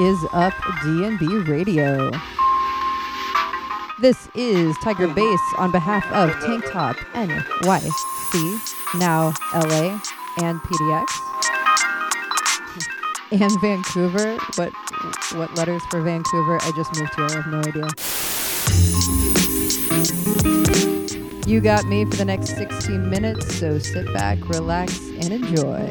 is up DNB Radio. This is Tiger Bass on behalf of Tank Top NYC, now LA and PDX. And Vancouver. What what letters for Vancouver? I just moved here. I have no idea. You got me for the next 60 minutes, so sit back, relax, and enjoy.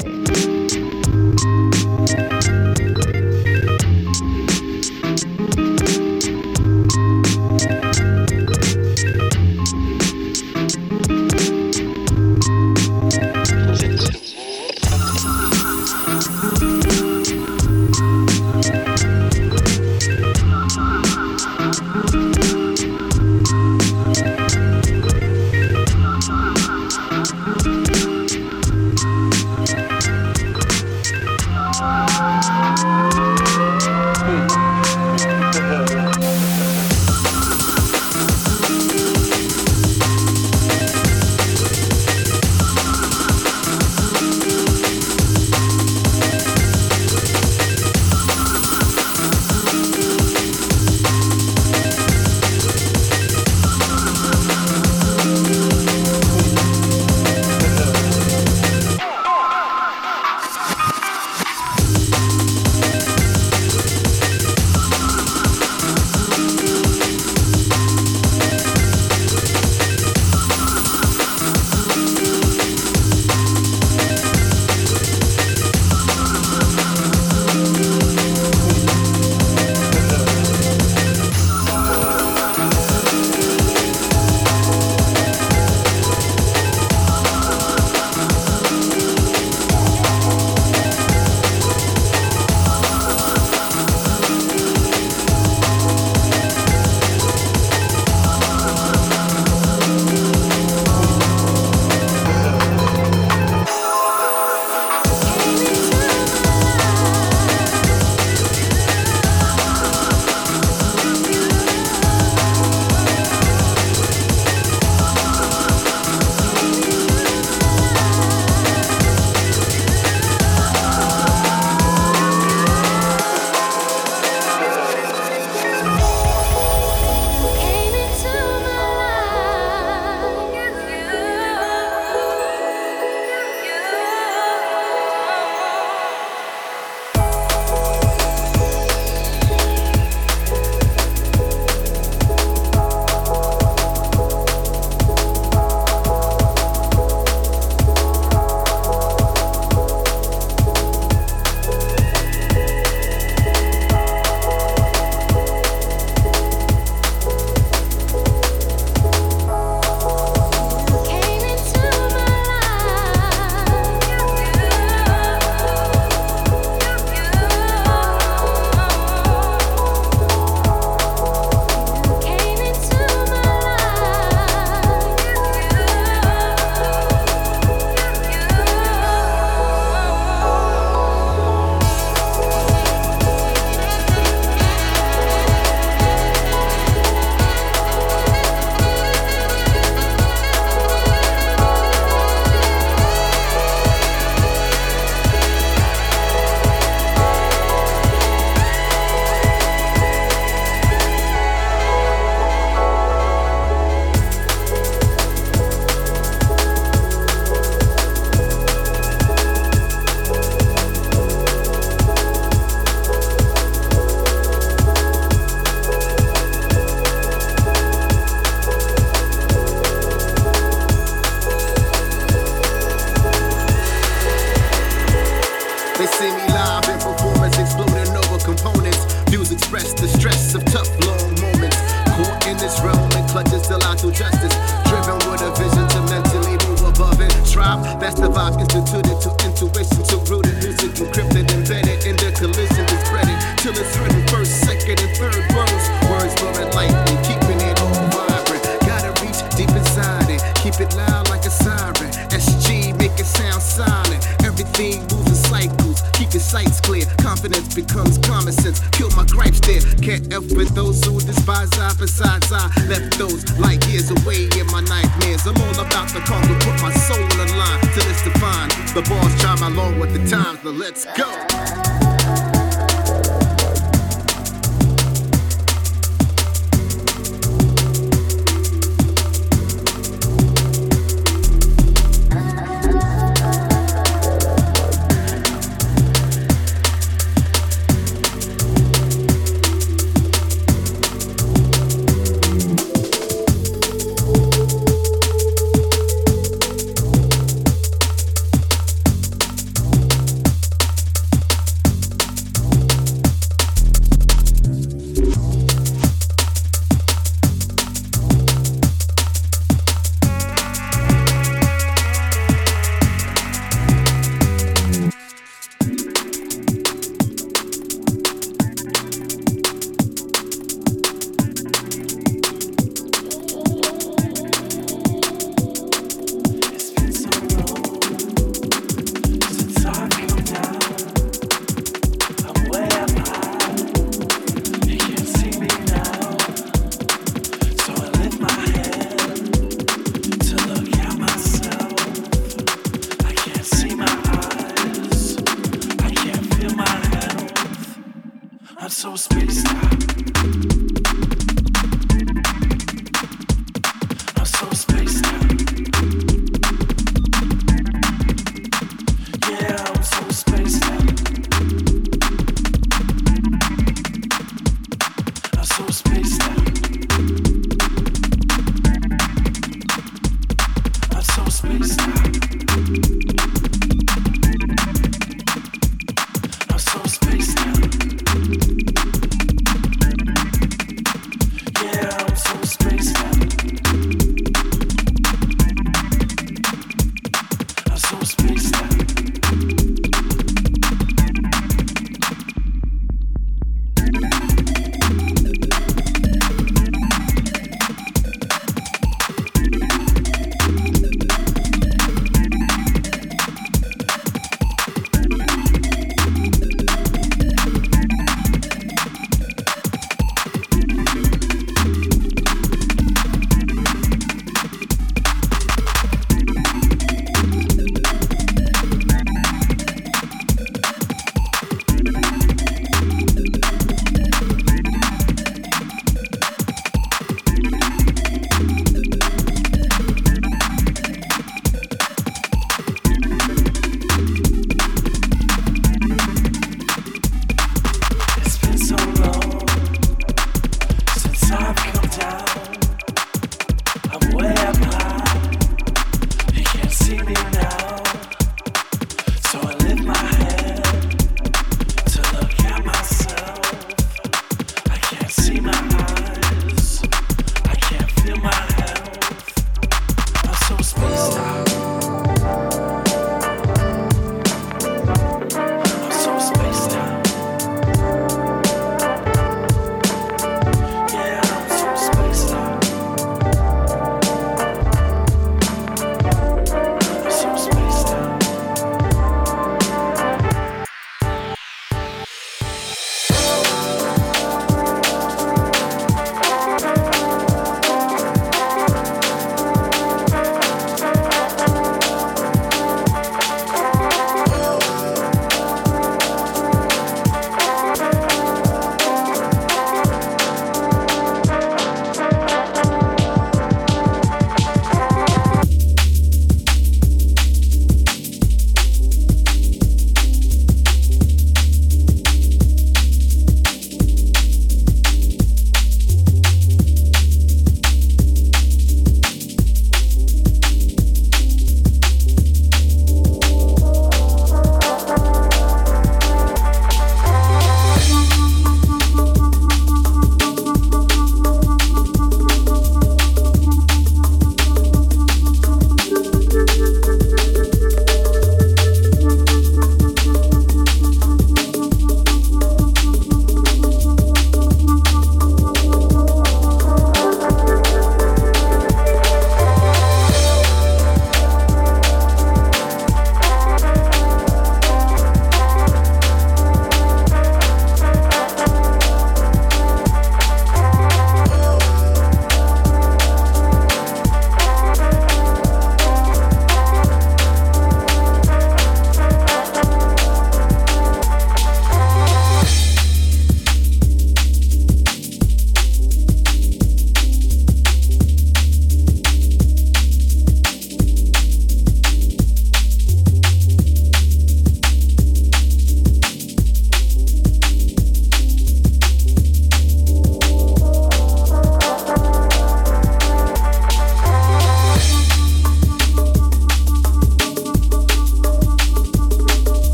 off the Congo, put my soul in line till it's defined. The bars my along with the times, but let's go.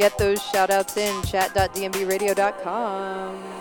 Get those shout outs in chat.dnbradio.com.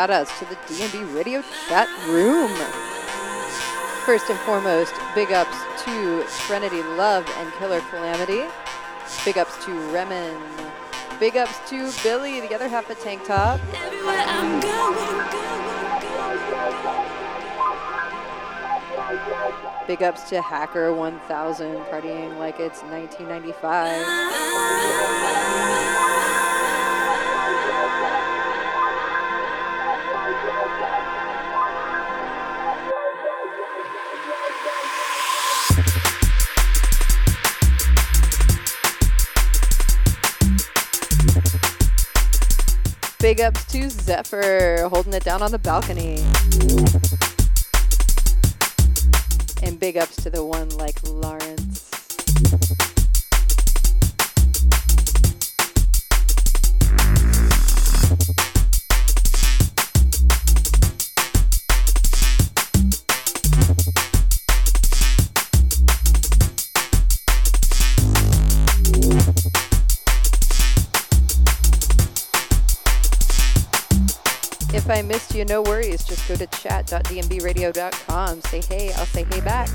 shout outs to the DNB radio chat room. First and foremost, big ups to Trinity Love and Killer Calamity. Big ups to Remen. Big ups to Billy, the other half of Tank Top. I'm going, Big ups to Hacker 1000, partying like it's 1995. Big ups to Zephyr, holding it down on the balcony. And big ups to the one like Lawrence. I missed you, no worries. Just go to chat.dnbradio.com. Say hey, I'll say hey back.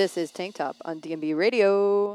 This is Tank Top on DNB Radio.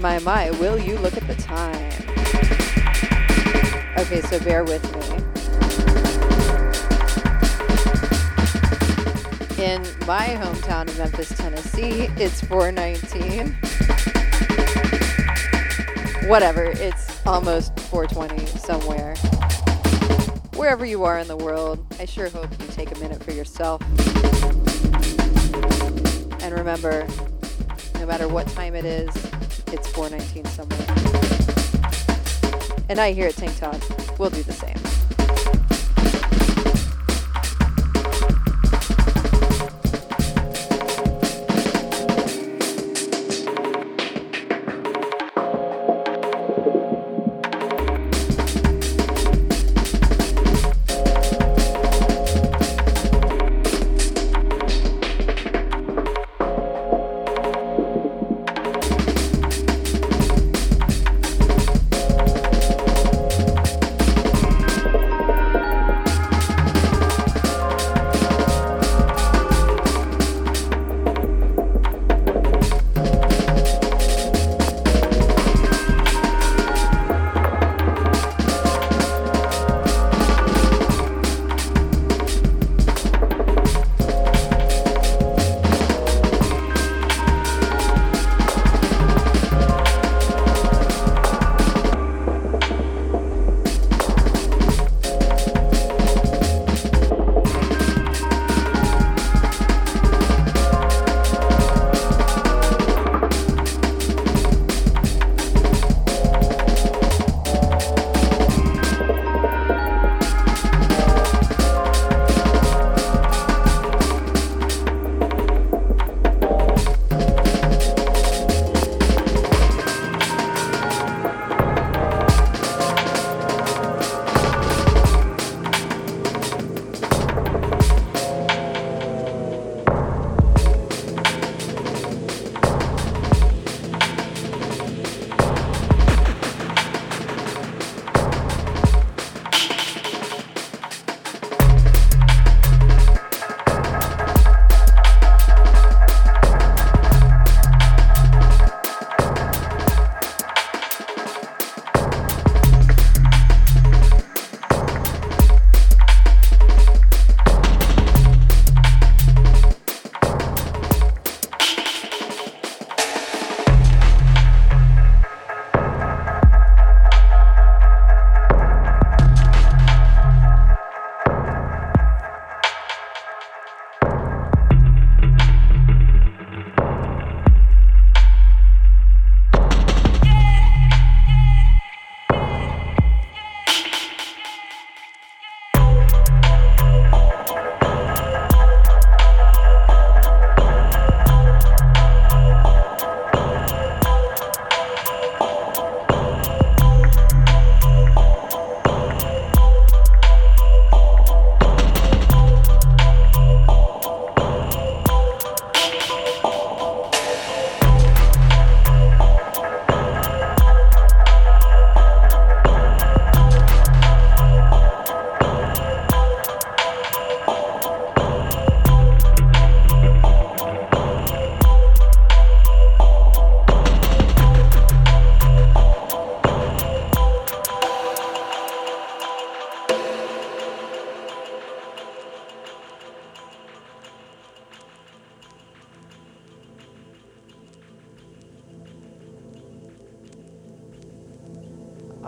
My, my, will you look at the time? Okay, so bear with me. In my hometown of Memphis, Tennessee, it's 419. Whatever, it's almost 420 somewhere. Wherever you are in the world, I sure hope you take a minute for yourself. And remember, no matter what time it is, it's 419 somewhere. And I here at Tank will do the same.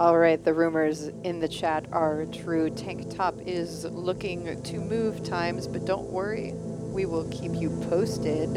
All right, the rumors in the chat are true. Tank Top is looking to move times, but don't worry, we will keep you posted.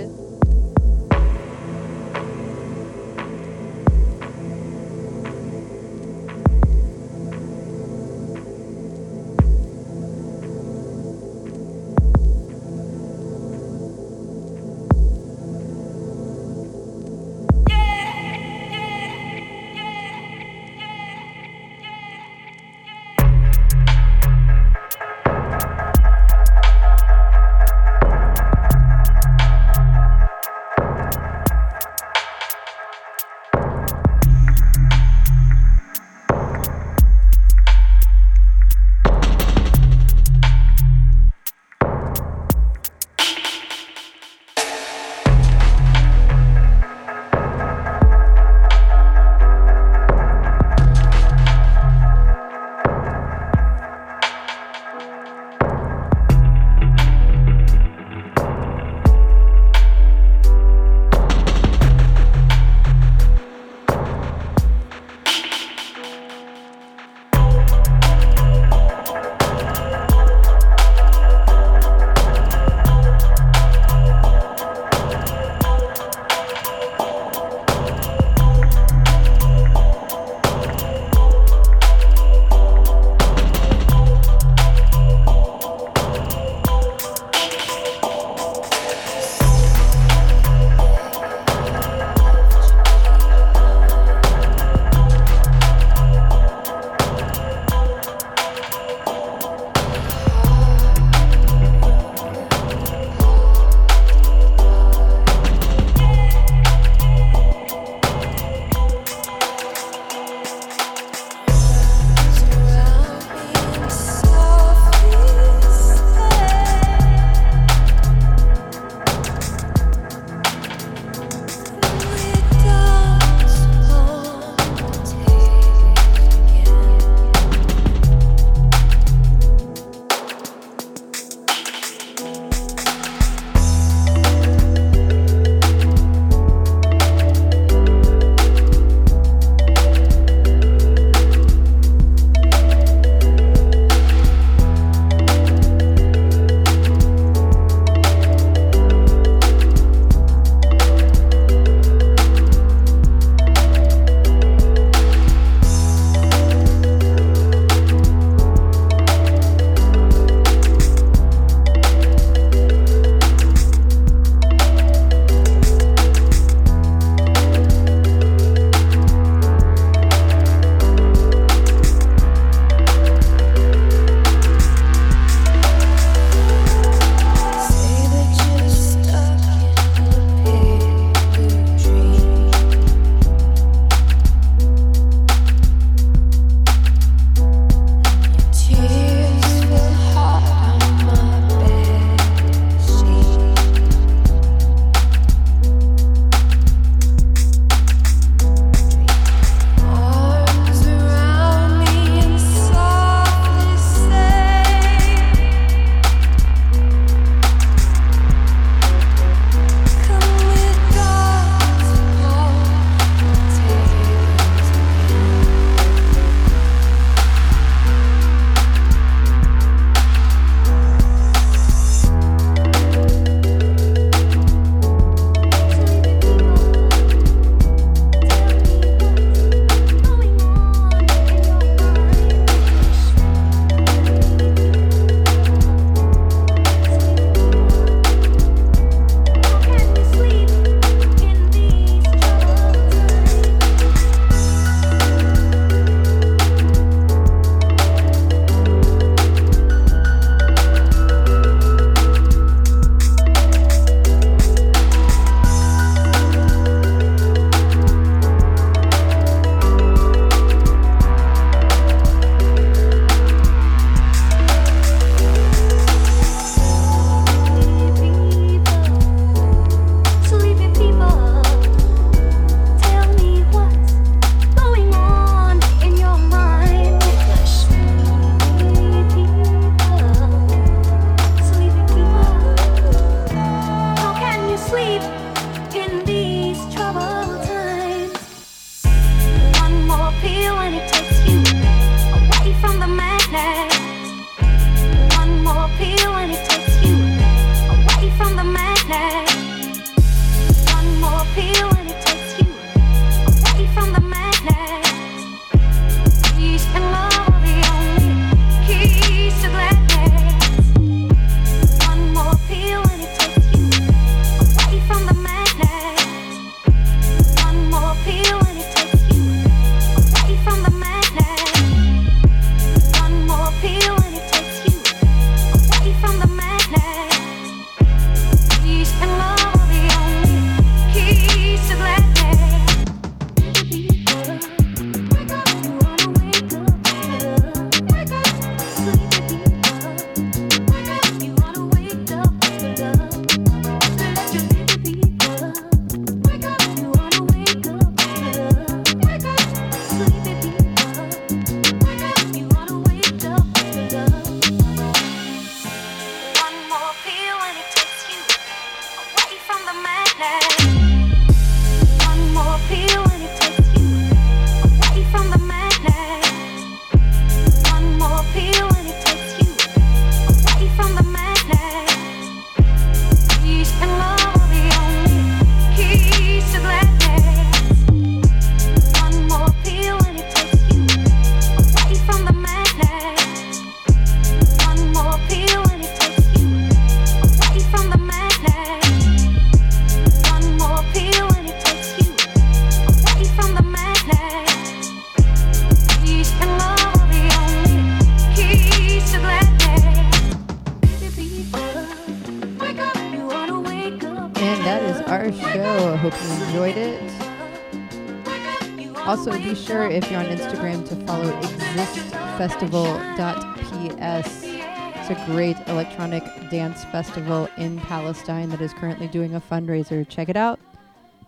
Dance Festival in Palestine that is currently doing a fundraiser. Check it out,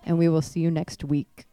and we will see you next week.